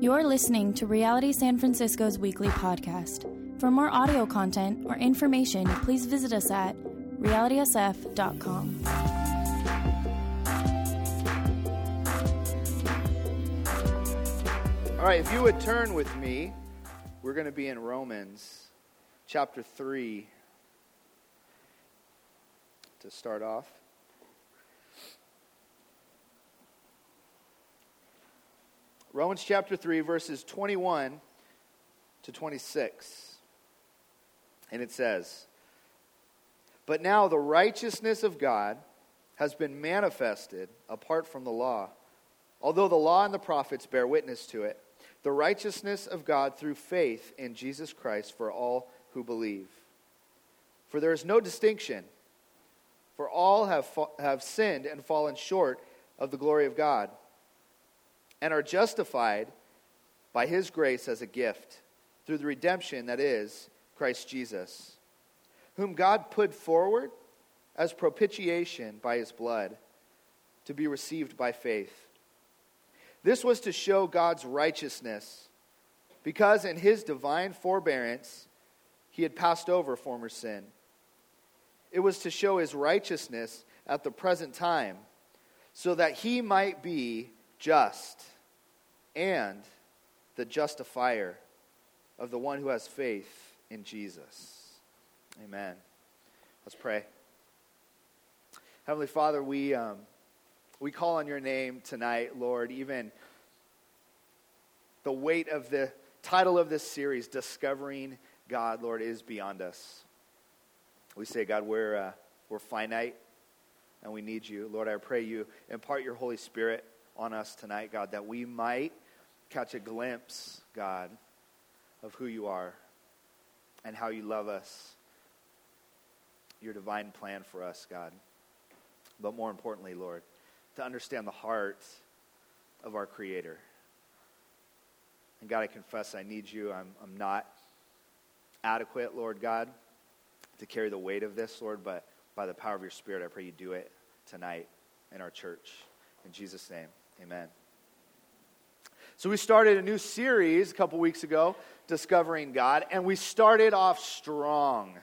You're listening to Reality San Francisco's weekly podcast. For more audio content or information, please visit us at realitysf.com. All right, if you would turn with me, we're going to be in Romans chapter 3 to start off. Romans chapter 3, verses 21 to 26. And it says, But now the righteousness of God has been manifested apart from the law. Although the law and the prophets bear witness to it, the righteousness of God through faith in Jesus Christ for all who believe. For there is no distinction, for all have, fa- have sinned and fallen short of the glory of God and are justified by his grace as a gift through the redemption that is Christ Jesus, whom God put forward as propitiation by his blood to be received by faith. This was to show God's righteousness, because in his divine forbearance he had passed over former sin. It was to show his righteousness at the present time, so that he might be just and the justifier of the one who has faith in Jesus. Amen. Let's pray. Heavenly Father, we, um, we call on your name tonight, Lord. Even the weight of the title of this series, Discovering God, Lord, is beyond us. We say, God, we're, uh, we're finite and we need you. Lord, I pray you impart your Holy Spirit on us tonight, God, that we might catch a glimpse, God, of who you are and how you love us, your divine plan for us, God. But more importantly, Lord, to understand the heart of our Creator. And God, I confess I need you. I'm, I'm not adequate, Lord God, to carry the weight of this, Lord, but by the power of your Spirit, I pray you do it tonight in our church. In Jesus' name, amen. So, we started a new series a couple weeks ago, Discovering God, and we started off strong.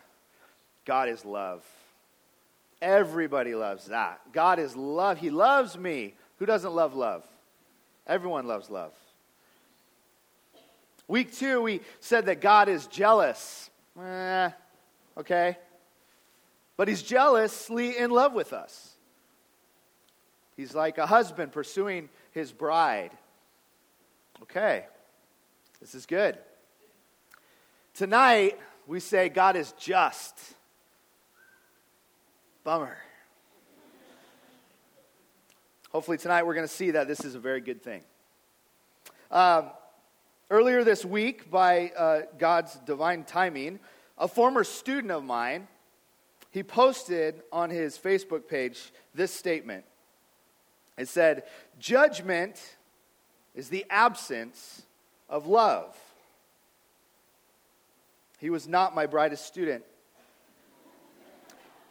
God is love. Everybody loves that. God is love. He loves me. Who doesn't love love? Everyone loves love. Week two, we said that God is jealous. Eh, okay. But he's jealously in love with us. He's like a husband pursuing his bride. Okay, this is good. Tonight, we say God is just. Bummer. Hopefully, tonight we're going to see that this is a very good thing. Um, earlier this week, by uh, God's divine timing, a former student of mine he posted on his Facebook page this statement. It said, "Judgment is the absence of love. He was not my brightest student.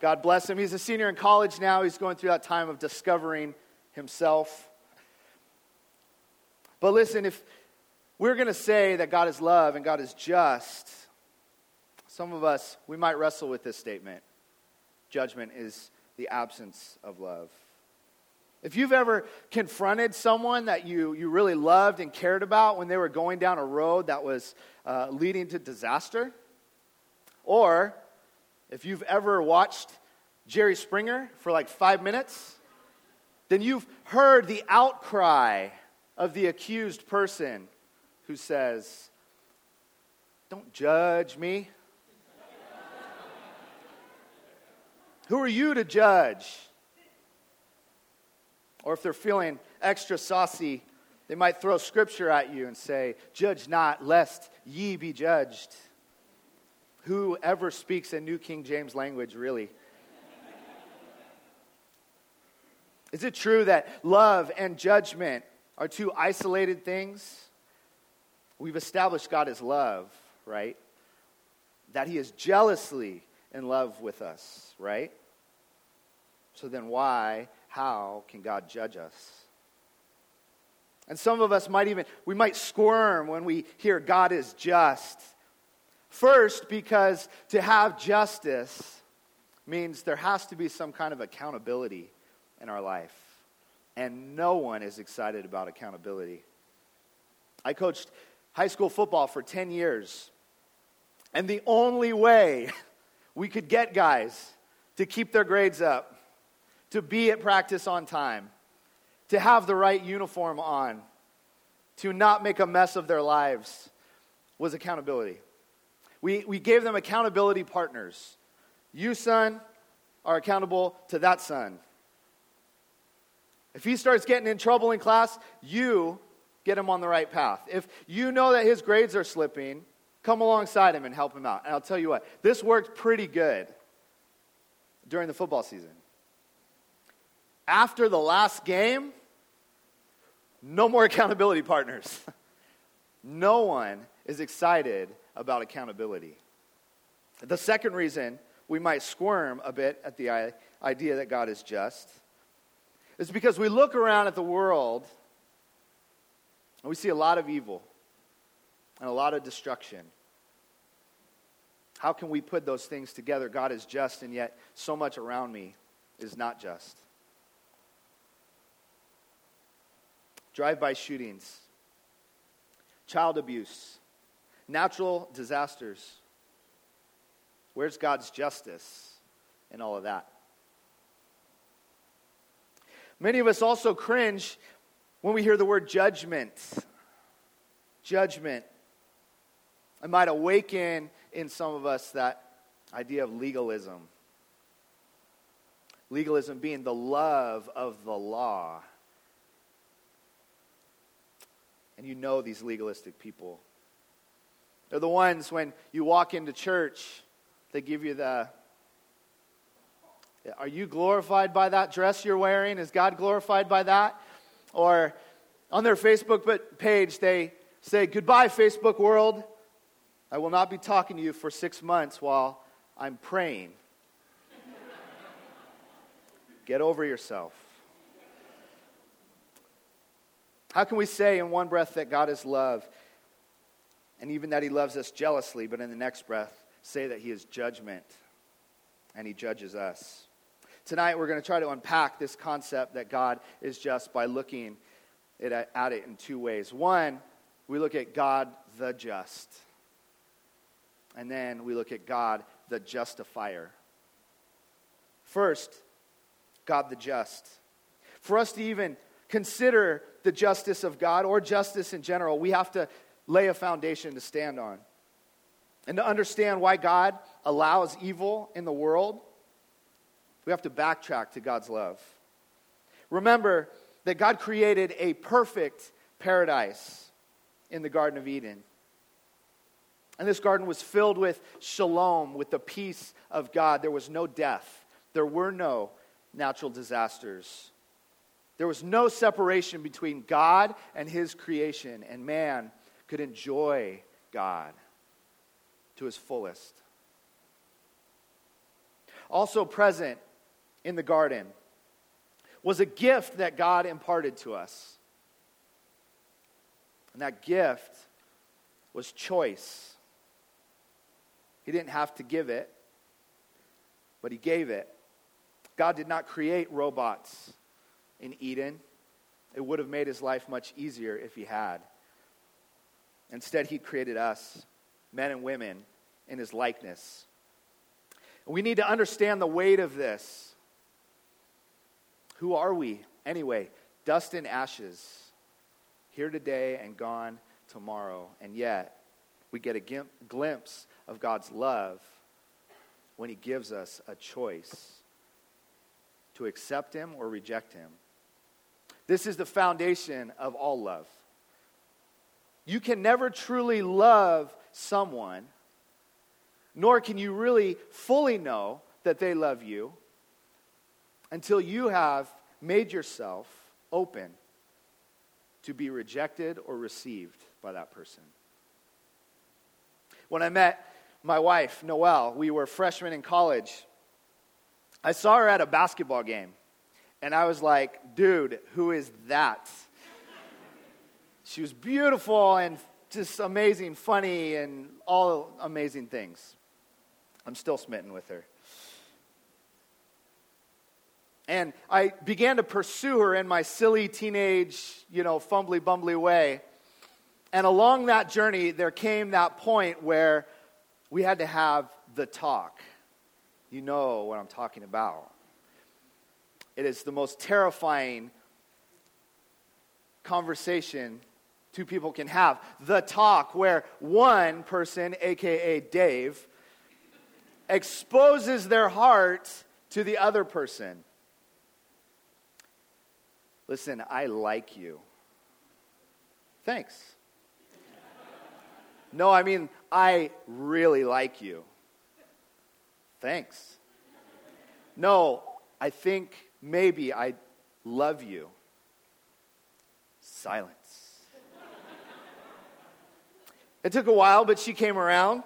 God bless him. He's a senior in college now. He's going through that time of discovering himself. But listen, if we're going to say that God is love and God is just, some of us, we might wrestle with this statement. Judgment is the absence of love. If you've ever confronted someone that you, you really loved and cared about when they were going down a road that was uh, leading to disaster, or if you've ever watched Jerry Springer for like five minutes, then you've heard the outcry of the accused person who says, Don't judge me. who are you to judge? Or if they're feeling extra saucy, they might throw scripture at you and say, Judge not, lest ye be judged. Whoever speaks a New King James language, really? Is it true that love and judgment are two isolated things? We've established God is love, right? That He is jealously in love with us, right? So then why how can God judge us? And some of us might even, we might squirm when we hear God is just. First, because to have justice means there has to be some kind of accountability in our life. And no one is excited about accountability. I coached high school football for 10 years. And the only way we could get guys to keep their grades up, to be at practice on time, to have the right uniform on, to not make a mess of their lives was accountability. We, we gave them accountability partners. You, son, are accountable to that son. If he starts getting in trouble in class, you get him on the right path. If you know that his grades are slipping, come alongside him and help him out. And I'll tell you what, this worked pretty good during the football season. After the last game, no more accountability partners. no one is excited about accountability. The second reason we might squirm a bit at the idea that God is just is because we look around at the world and we see a lot of evil and a lot of destruction. How can we put those things together? God is just, and yet so much around me is not just. Drive by shootings, child abuse, natural disasters. Where's God's justice in all of that? Many of us also cringe when we hear the word judgment. Judgment. It might awaken in some of us that idea of legalism. Legalism being the love of the law. And you know these legalistic people. They're the ones when you walk into church, they give you the Are you glorified by that dress you're wearing? Is God glorified by that? Or on their Facebook page, they say, Goodbye, Facebook world. I will not be talking to you for six months while I'm praying. Get over yourself. How can we say in one breath that God is love and even that he loves us jealously, but in the next breath say that he is judgment and he judges us? Tonight we're going to try to unpack this concept that God is just by looking at it in two ways. One, we look at God the just. And then we look at God, the justifier. First, God the just. For us to even consider the justice of God or justice in general, we have to lay a foundation to stand on. And to understand why God allows evil in the world, we have to backtrack to God's love. Remember that God created a perfect paradise in the Garden of Eden. And this garden was filled with shalom, with the peace of God. There was no death, there were no natural disasters. There was no separation between God and his creation, and man could enjoy God to his fullest. Also present in the garden was a gift that God imparted to us. And that gift was choice. He didn't have to give it, but He gave it. God did not create robots in Eden. It would have made his life much easier if he had. Instead, he created us, men and women, in his likeness. We need to understand the weight of this. Who are we, anyway? Dust and ashes, here today and gone tomorrow. And yet, we get a glimpse of God's love when He gives us a choice to accept Him or reject Him. This is the foundation of all love. You can never truly love someone, nor can you really fully know that they love you until you have made yourself open to be rejected or received by that person. When I met my wife, Noelle, we were freshmen in college. I saw her at a basketball game, and I was like, dude, who is that? she was beautiful and just amazing, funny, and all amazing things. I'm still smitten with her. And I began to pursue her in my silly teenage, you know, fumbly bumbly way. And along that journey, there came that point where we had to have the talk. You know what I'm talking about. It is the most terrifying conversation two people can have. The talk, where one person, aka Dave, exposes their heart to the other person. Listen, I like you. Thanks. No, I mean, I really like you. Thanks. No, I think maybe I love you. Silence. It took a while, but she came around.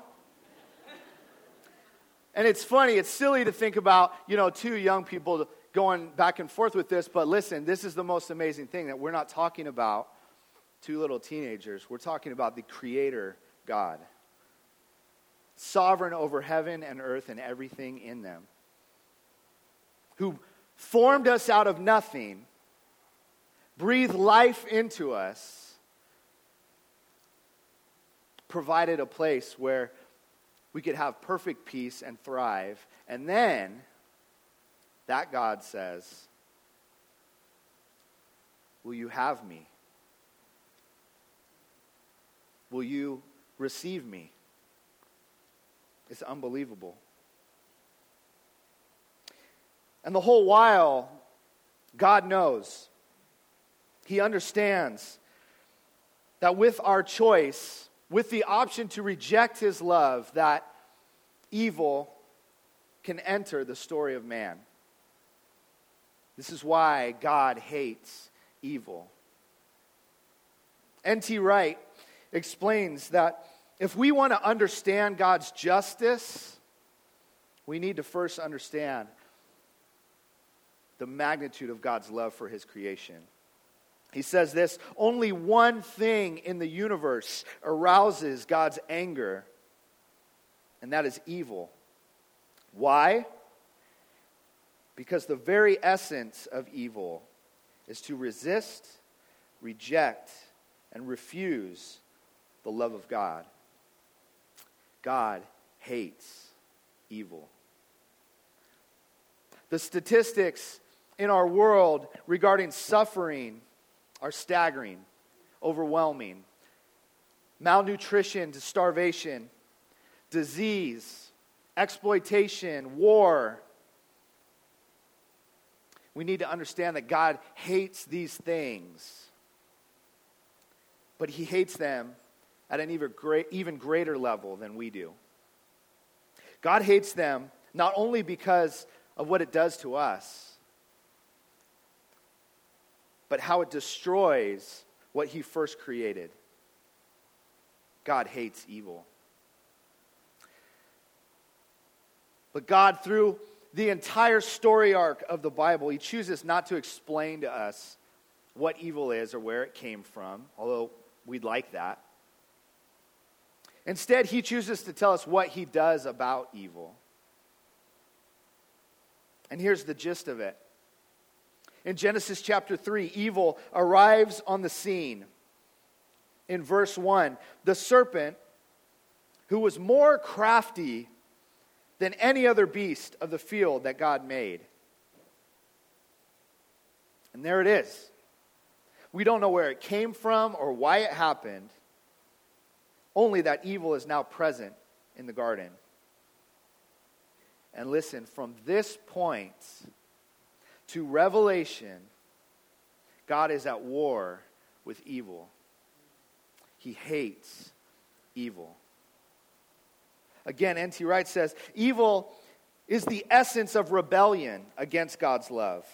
And it's funny, it's silly to think about, you know, two young people going back and forth with this, but listen, this is the most amazing thing that we're not talking about two little teenagers. We're talking about the creator God, sovereign over heaven and earth and everything in them, who formed us out of nothing, breathed life into us, provided a place where we could have perfect peace and thrive. And then that God says, Will you have me? Will you receive me? It's unbelievable. And the whole while, God knows. He understands that with our choice, with the option to reject his love, that evil can enter the story of man. This is why God hates evil. N.T. Wright explains that if we want to understand God's justice, we need to first understand the magnitude of God's love for his creation. He says this only one thing in the universe arouses God's anger, and that is evil. Why? Because the very essence of evil is to resist, reject, and refuse the love of God. God hates evil. The statistics in our world regarding suffering are staggering, overwhelming. Malnutrition to starvation, disease, exploitation, war. We need to understand that God hates these things, but He hates them at an even, great, even greater level than we do. God hates them not only because of what it does to us, but how it destroys what he first created. God hates evil. But God, through the entire story arc of the Bible, he chooses not to explain to us what evil is or where it came from, although we'd like that. Instead, he chooses to tell us what he does about evil. And here's the gist of it in Genesis chapter 3, evil arrives on the scene. In verse 1, the serpent, who was more crafty than any other beast of the field that God made. And there it is. We don't know where it came from or why it happened, only that evil is now present in the garden. And listen, from this point, to Revelation, God is at war with evil. He hates evil. Again, N.T. Wright says evil is the essence of rebellion against God's love.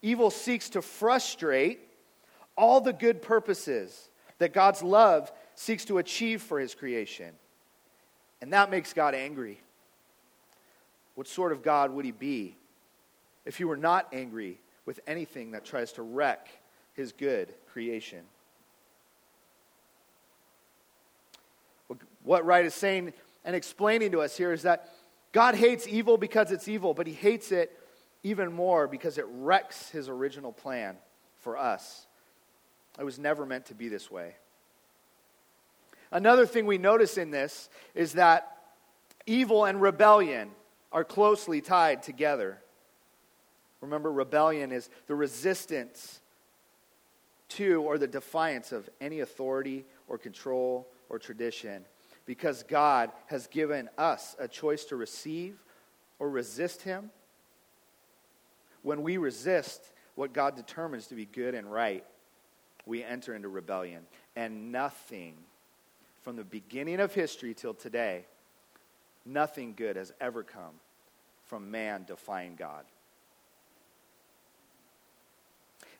Evil seeks to frustrate all the good purposes that God's love seeks to achieve for his creation. And that makes God angry. What sort of God would he be if he were not angry with anything that tries to wreck his good creation. what Wright is saying and explaining to us here is that God hates evil because it's evil, but he hates it even more because it wrecks his original plan for us. It was never meant to be this way. Another thing we notice in this is that evil and rebellion are closely tied together. Remember, rebellion is the resistance to or the defiance of any authority or control or tradition because God has given us a choice to receive or resist Him. When we resist what God determines to be good and right, we enter into rebellion. And nothing from the beginning of history till today, nothing good has ever come from man defying God.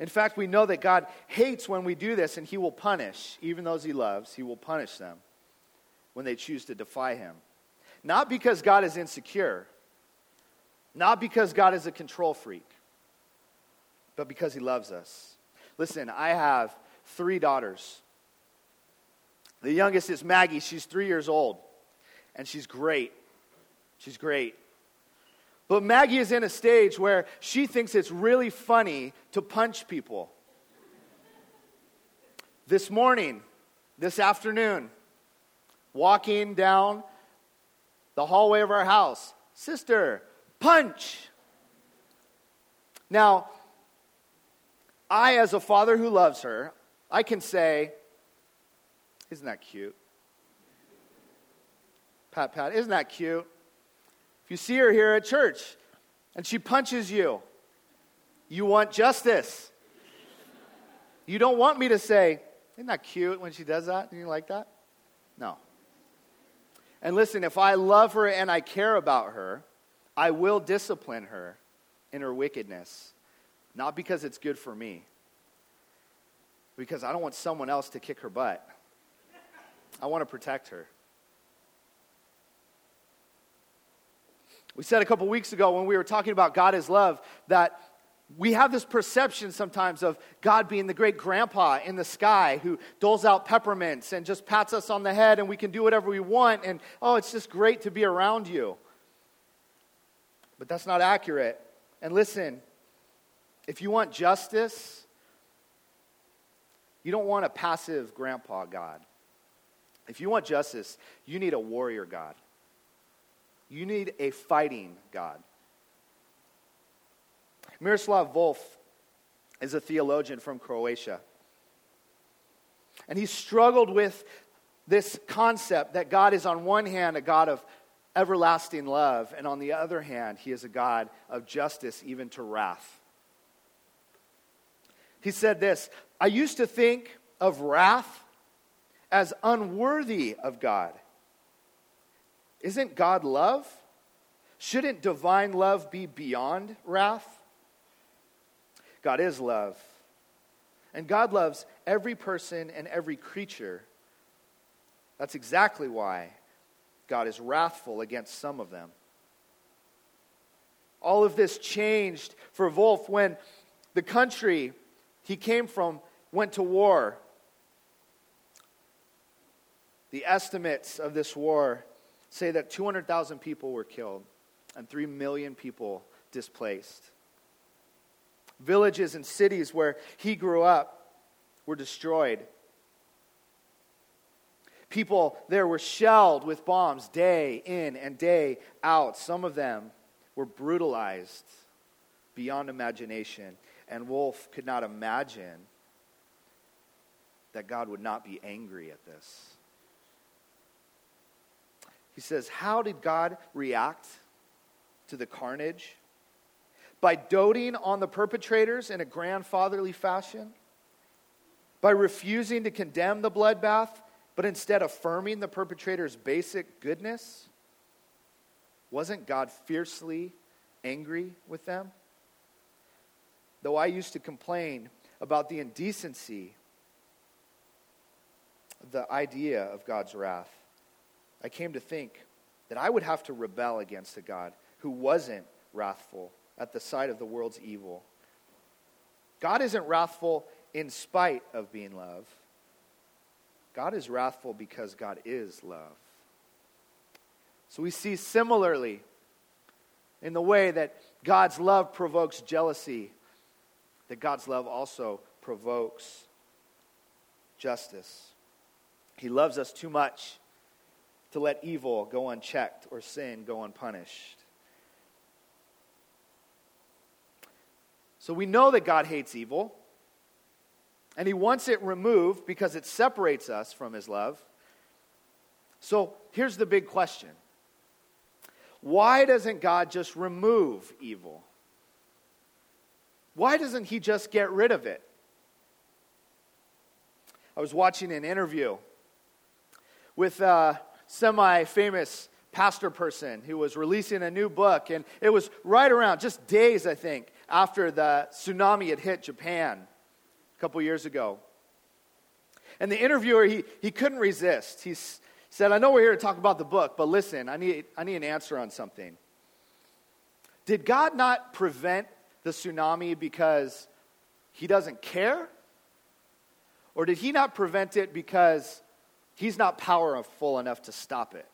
In fact, we know that God hates when we do this, and He will punish, even those He loves, He will punish them when they choose to defy Him. Not because God is insecure, not because God is a control freak, but because He loves us. Listen, I have three daughters. The youngest is Maggie. She's three years old, and she's great. She's great. But Maggie is in a stage where she thinks it's really funny to punch people. This morning, this afternoon, walking down the hallway of our house, sister, punch. Now, I, as a father who loves her, I can say, Isn't that cute? Pat, pat, isn't that cute? You see her here at church and she punches you, you want justice. You don't want me to say, Isn't that cute when she does that? Do you like that? No. And listen, if I love her and I care about her, I will discipline her in her wickedness. Not because it's good for me, because I don't want someone else to kick her butt. I want to protect her. We said a couple weeks ago when we were talking about God is love that we have this perception sometimes of God being the great grandpa in the sky who doles out peppermints and just pats us on the head and we can do whatever we want and oh, it's just great to be around you. But that's not accurate. And listen, if you want justice, you don't want a passive grandpa God. If you want justice, you need a warrior God. You need a fighting God. Miroslav Volf is a theologian from Croatia. And he struggled with this concept that God is, on one hand, a God of everlasting love, and on the other hand, he is a God of justice, even to wrath. He said this I used to think of wrath as unworthy of God. Isn't God love? Shouldn't divine love be beyond wrath? God is love. And God loves every person and every creature. That's exactly why God is wrathful against some of them. All of this changed for Volf when the country he came from went to war. The estimates of this war say that 200,000 people were killed and 3 million people displaced. Villages and cities where he grew up were destroyed. People there were shelled with bombs day in and day out. Some of them were brutalized beyond imagination. And Volf could not imagine that God would not be angry at this. He says, How did God react to the carnage? By doting on the perpetrators in a grandfatherly fashion? By refusing to condemn the bloodbath, but instead affirming the perpetrator's basic goodness? Wasn't God fiercely angry with them? Though I used to complain about the indecency, the idea of God's wrath. I came to think that I would have to rebel against a God who wasn't wrathful at the sight of the world's evil. God isn't wrathful in spite of being love. God is wrathful because God is love. So we see similarly in the way that God's love provokes jealousy, that God's love also provokes justice. He loves us too much to let evil go unchecked or sin go unpunished. So we know that God hates evil, and He wants it removed because it separates us from His love. So here's the big question Why doesn't God just remove evil? Why doesn't He just get rid of it? I was watching an interview with a semi famous pastor person who was releasing a new book, and it was right around just days, I think, after the tsunami had hit Japan a couple years ago. And the interviewer, he, he couldn't resist. He said, I know we're here to talk about the book, but listen, I need, I need an answer on something. Did God not prevent the tsunami because he doesn't care? Or did he not prevent it because he's not powerful enough to stop it?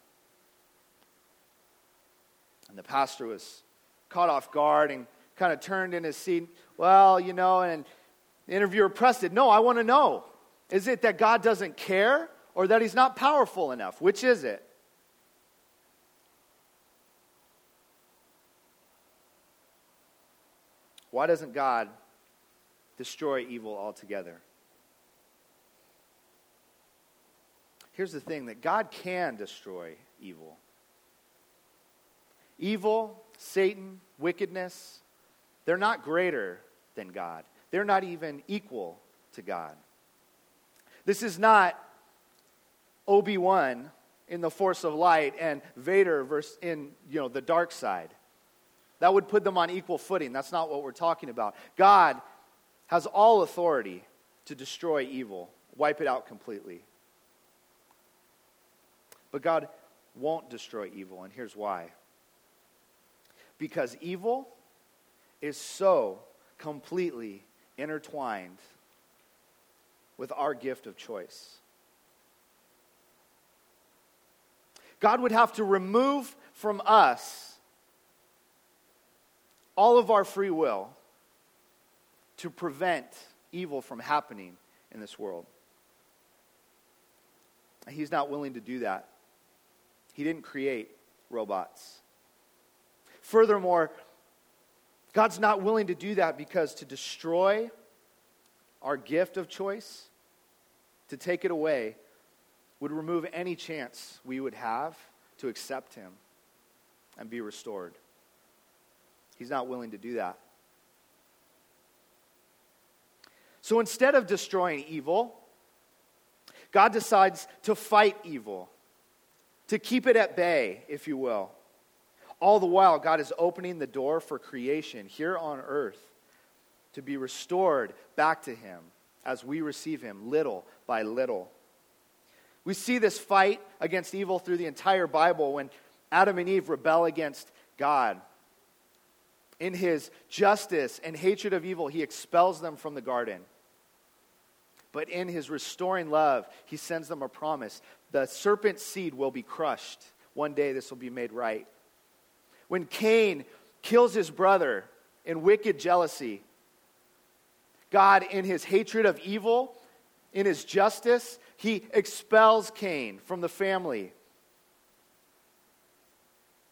And the pastor was caught off guard and kind of turned in his seat. Well, you know, and the interviewer pressed it. No, I want to know. Is it that God doesn't care or that he's not powerful enough? Which is it? Why doesn't God destroy evil altogether? Here's the thing that God can destroy evil. Evil, Satan, wickedness, they're not greater than God. They're not even equal to God. This is not Obi Wan in the Force of Light and Vader versus in you know the dark side. That would put them on equal footing. That's not what we're talking about. God has all authority to destroy evil, wipe it out completely. But God won't destroy evil, and here's why. Because evil is so completely intertwined with our gift of choice. God would have to remove from us all of our free will to prevent evil from happening in this world. And He's not willing to do that. He didn't create robots. Furthermore, God's not willing to do that because to destroy our gift of choice, to take it away, would remove any chance we would have to accept Him and be restored. He's not willing to do that. So instead of destroying evil, God decides to fight evil, to keep it at bay, if you will. All the while, God is opening the door for creation here on earth to be restored back to Him as we receive Him little by little. We see this fight against evil through the entire Bible when Adam and Eve rebel against God. In his justice and hatred of evil, he expels them from the garden. But in his restoring love, he sends them a promise. The serpent's seed will be crushed. One day this will be made right. When Cain kills his brother in wicked jealousy, God, in his hatred of evil, in his justice, he expels Cain from the family.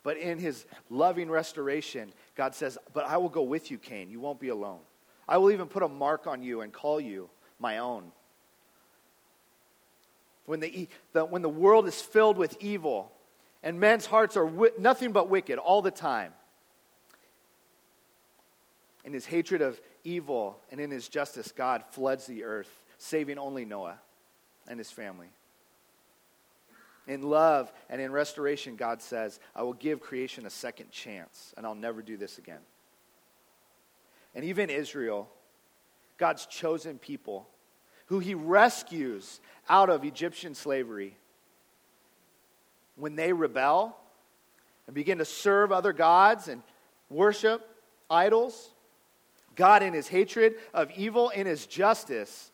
But in his loving restoration, God says, But I will go with you, Cain. You won't be alone. I will even put a mark on you and call you my own. When the, the when the world is filled with evil and men's hearts are wi- nothing but wicked all the time, in his hatred of evil and in his justice, God floods the earth, saving only Noah and his family. In love and in restoration, God says, I will give creation a second chance, and I'll never do this again. And even Israel, God's chosen people, who he rescues out of Egyptian slavery, when they rebel and begin to serve other gods and worship idols, God, in his hatred of evil, in his justice,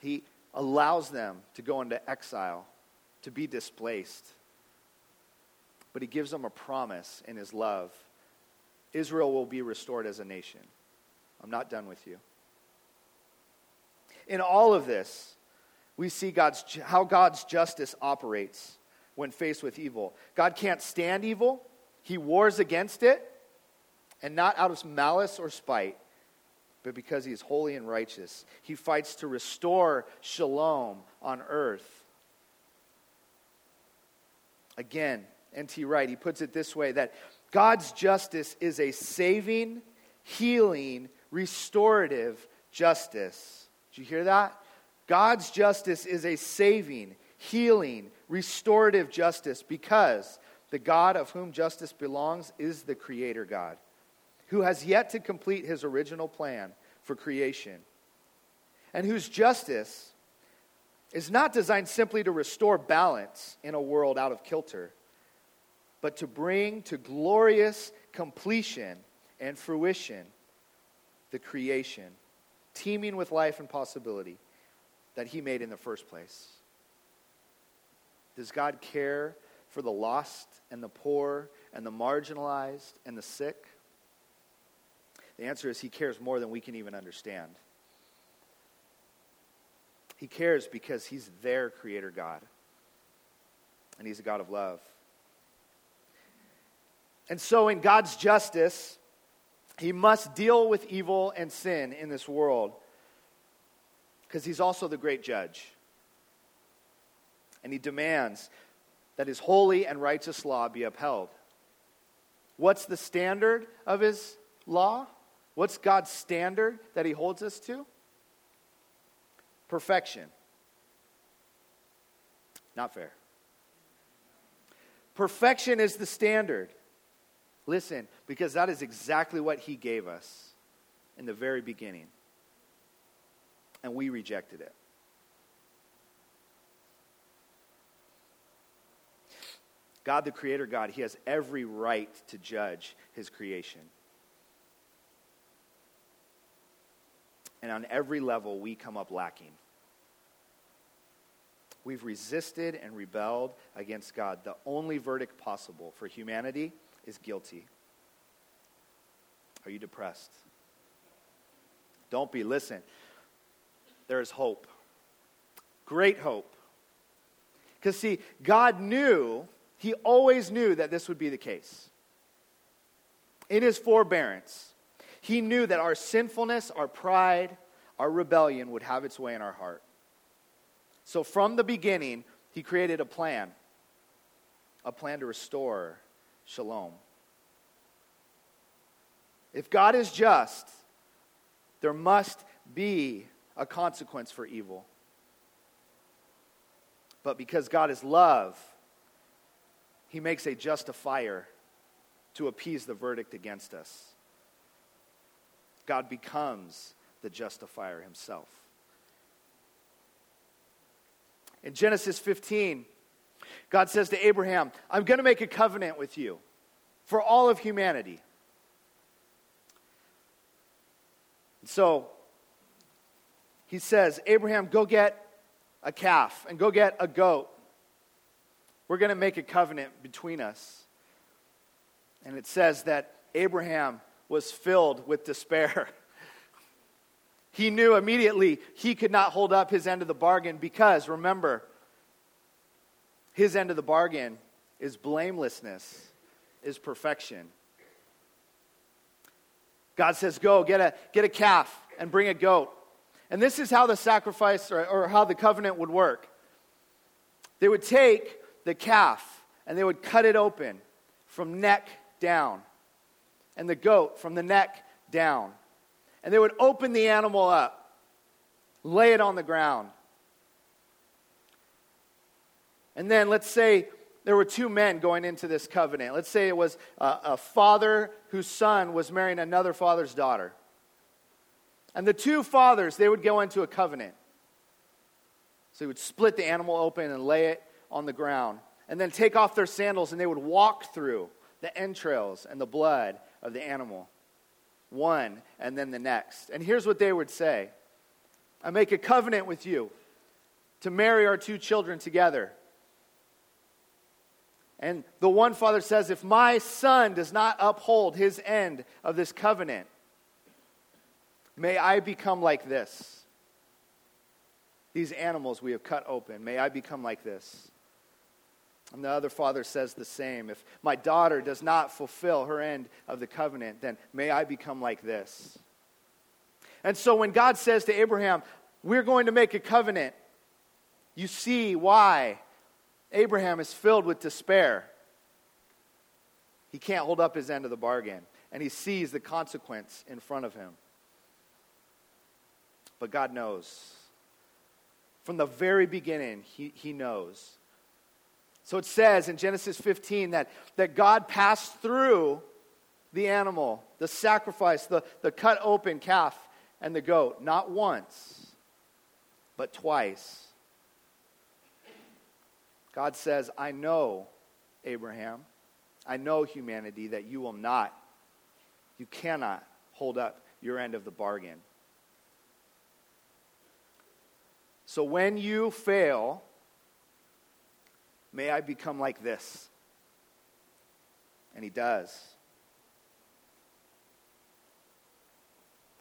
he allows them to go into exile, to be displaced, but he gives them a promise in his love. Israel will be restored as a nation. I'm not done with you. In all of this, we see God's, how God's justice operates when faced with evil. God can't stand evil, He wars against it, and not out of malice or spite, but because He is holy and righteous. He fights to restore shalom on earth. Again, N.T. Wright, he puts it this way that God's justice is a saving, healing, restorative justice. You hear that? God's justice is a saving, healing, restorative justice because the God of whom justice belongs is the Creator God, who has yet to complete his original plan for creation, and whose justice is not designed simply to restore balance in a world out of kilter, but to bring to glorious completion and fruition the creation, teeming with life and possibility that He made in the first place? Does God care for the lost and the poor and the marginalized and the sick? The answer is He cares more than we can even understand. He cares because He's their Creator God, and He's a God of love. And so, in God's justice, He must deal with evil and sin in this world because he's also the great judge. And he demands that his holy and righteous law be upheld. What's the standard of his law? What's God's standard that he holds us to? Perfection. Not fair. Perfection is the standard. Listen, because that is exactly what he gave us in the very beginning and we rejected it. God, the Creator God, He has every right to judge His creation. And on every level, we come up lacking. We've resisted and rebelled against God. The only verdict possible for humanity is guilty. Are you depressed? Don't be. Listen, there is hope. Great hope. Because, see, God knew, He always knew that this would be the case. In His forbearance, He knew that our sinfulness, our pride, our rebellion would have its way in our heart. So, from the beginning, He created a plan a plan to restore shalom. If God is just, there must be a consequence for evil. But because God is love, he makes a justifier to appease the verdict against us. God becomes the justifier himself. In Genesis 15, God says to Abraham, I'm going to make a covenant with you for all of humanity. So he says, Abraham, go get a calf and go get a goat. We're going to make a covenant between us. And it says that Abraham was filled with despair. he knew immediately he could not hold up his end of the bargain because, remember, his end of the bargain is blamelessness, is perfection. God says, Go, get a, get a calf and bring a goat. And this is how the sacrifice or, or how the covenant would work. They would take the calf and they would cut it open from neck down, and the goat from the neck down. And they would open the animal up, lay it on the ground. And then let's say there were two men going into this covenant. Let's say it was a, a father whose son was marrying another father's daughter. And the two fathers, they would go into a covenant. So they would split the animal open and lay it on the ground, and then take off their sandals and they would walk through the entrails and the blood of the animal, one and then the next. And here's what they would say I make a covenant with you to marry our two children together. And the one father says, If my son does not uphold his end of this covenant, may I become like this. These animals we have cut open, may I become like this. And the other father says the same. If my daughter does not fulfill her end of the covenant, then may I become like this. And so when God says to Abraham, We're going to make a covenant, you see why Abraham is filled with despair. He can't hold up his end of the bargain, and he sees the consequence in front of him. But God knows. From the very beginning, he, he knows. So it says in Genesis 15 that, that God passed through the animal, the sacrifice, the, the cut open calf, and the goat, not once, but twice. God says, I know, Abraham, I know humanity, that you will not, you cannot hold up your end of the bargain. So when you fail, May I become like this. And he does.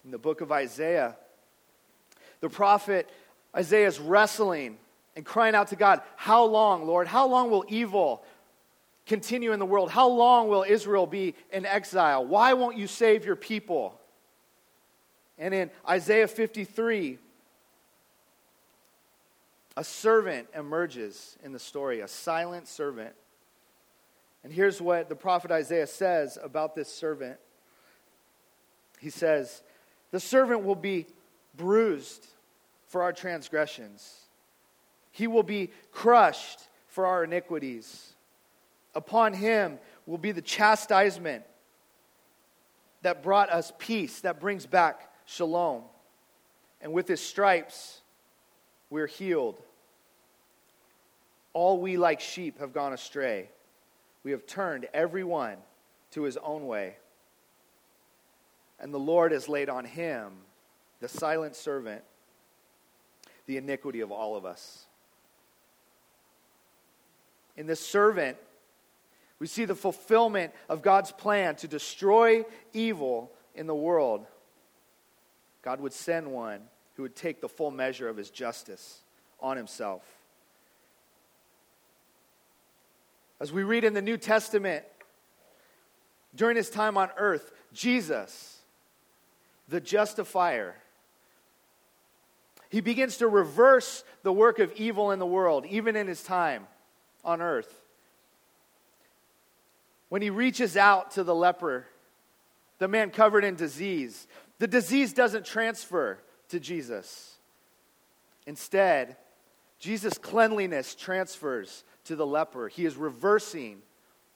In the book of Isaiah, the prophet Isaiah is wrestling and crying out to God, How long, Lord? How long will evil continue in the world? How long will Israel be in exile? Why won't you save your people? And in Isaiah 53, a servant emerges in the story, a silent servant. And here's what the prophet Isaiah says about this servant. He says, The servant will be bruised for our transgressions, he will be crushed for our iniquities. Upon him will be the chastisement that brought us peace, that brings back shalom. And with his stripes, we're healed. All we like sheep have gone astray. We have turned every one to his own way. And the Lord has laid on him, the silent servant, the iniquity of all of us. In this servant, we see the fulfillment of God's plan to destroy evil in the world. God would send one who would take the full measure of his justice on himself. As we read in the New Testament, during his time on earth, Jesus, the justifier, he begins to reverse the work of evil in the world, even in his time on earth. When he reaches out to the leper, the man covered in disease, the disease doesn't transfer to Jesus. Instead, Jesus' cleanliness transfers to the leper. He is reversing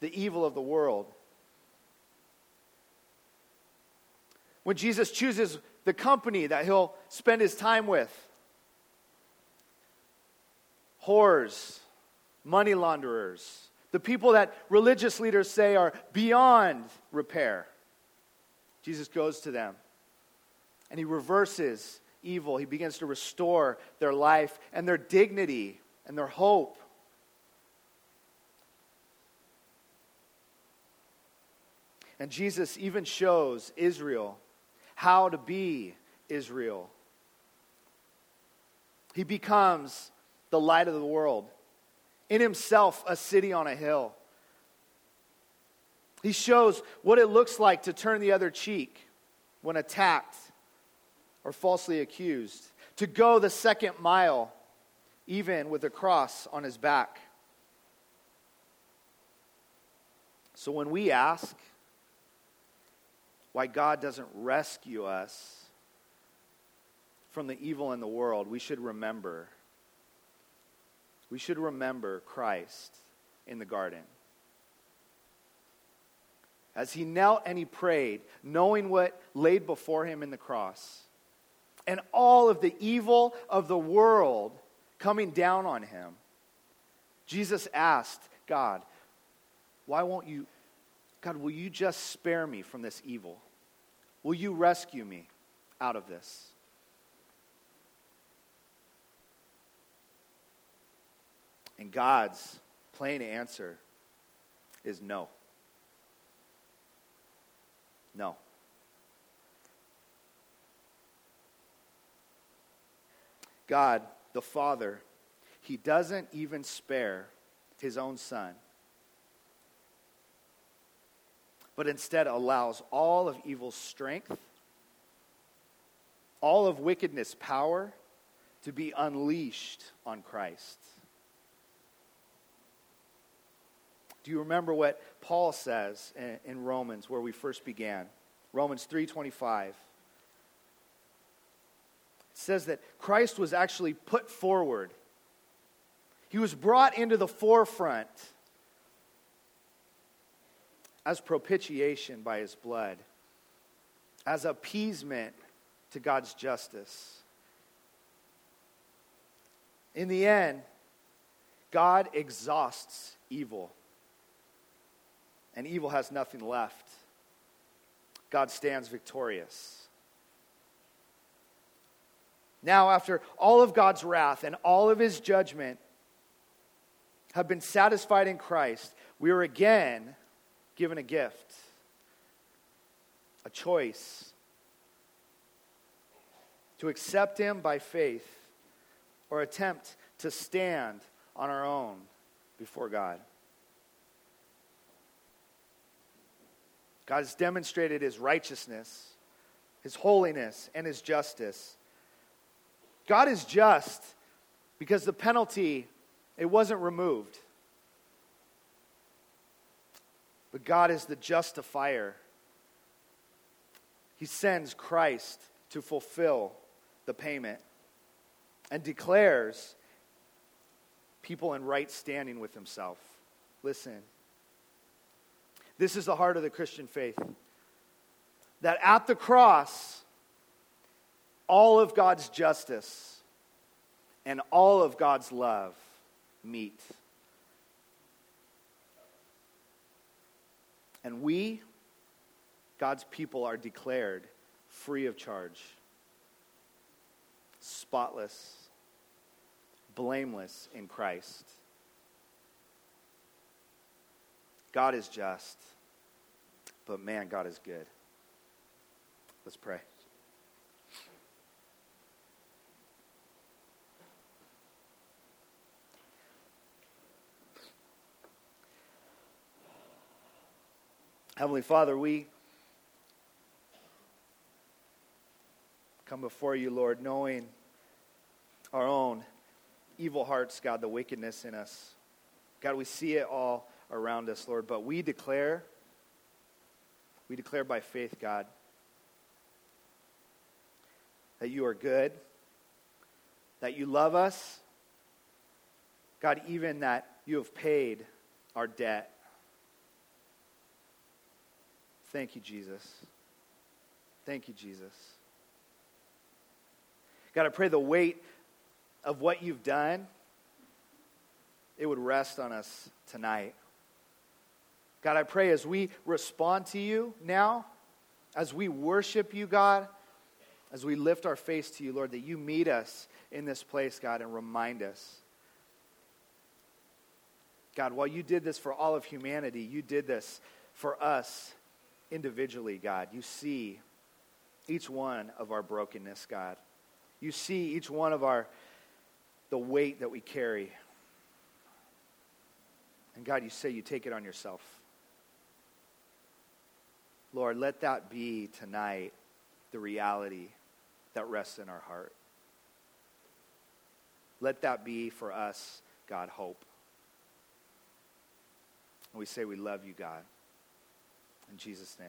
the evil of the world. When Jesus chooses the company that he'll spend his time with, whores, money launderers, the people that religious leaders say are beyond repair, Jesus goes to them and he reverses evil. He begins to restore their life and their dignity and their hope. And Jesus even shows Israel how to be Israel. He becomes the light of the world, in himself, a city on a hill. He shows what it looks like to turn the other cheek when attacked or falsely accused, to go the second mile, even with a cross on his back. So when we ask, why God doesn't rescue us from the evil in the world, we should remember. We should remember Christ in the garden. As he knelt and he prayed, knowing what laid before him in the cross, and all of the evil of the world coming down on him, Jesus asked God, Why won't you God, will you just spare me from this evil? Will you rescue me out of this? And God's plain answer is no. No. God, the Father, He doesn't even spare His own Son, but instead allows all of evil's strength, all of wickedness' power to be unleashed on Christ. Do you remember what Paul says in, Romans where we first began? Romans 3:25. It says that Christ was actually put forward. He was brought into the forefront as propitiation by his blood, as appeasement to God's justice. In the end, God exhausts evil and evil has nothing left. God stands victorious. Now, after all of God's wrath and all of his judgment have been satisfied in Christ, we are again given a gift, a choice to accept him by faith or attempt to stand on our own before God. God has demonstrated his righteousness, his holiness, and his justice. God is just because the penalty it wasn't removed. But God is the justifier. He sends Christ to fulfill the payment and declares people in right standing with himself. Listen. This is the heart of the Christian faith. That at the cross, all of God's justice and all of God's love meet. And we, God's people, are declared free of charge, spotless, blameless in Christ. God is just, but man, God is good. Let's pray. Heavenly Father, we come before you, Lord, knowing our own evil hearts, God, the wickedness in us. God, we see it all around us, Lord. But we declare, we declare by faith, God, that you are good, that you love us, God, even that you have paid our debt. Thank you, Jesus. Thank you, Jesus. God, I pray the weight of what you've done, it would rest on us tonight. God, I pray as we respond to you now, as we worship you, God, as we lift our face to you, Lord, that you meet us in this place, God, and remind us. God, while you did this for all of humanity, you did this for us individually, God. You see each one of our brokenness, God. You see each one of our the weight that we carry. And God, you say you take it on yourself. Lord, let that be tonight the reality that rests in our heart. Let that be for us, God, hope. And we say we love you, God. In Jesus' name.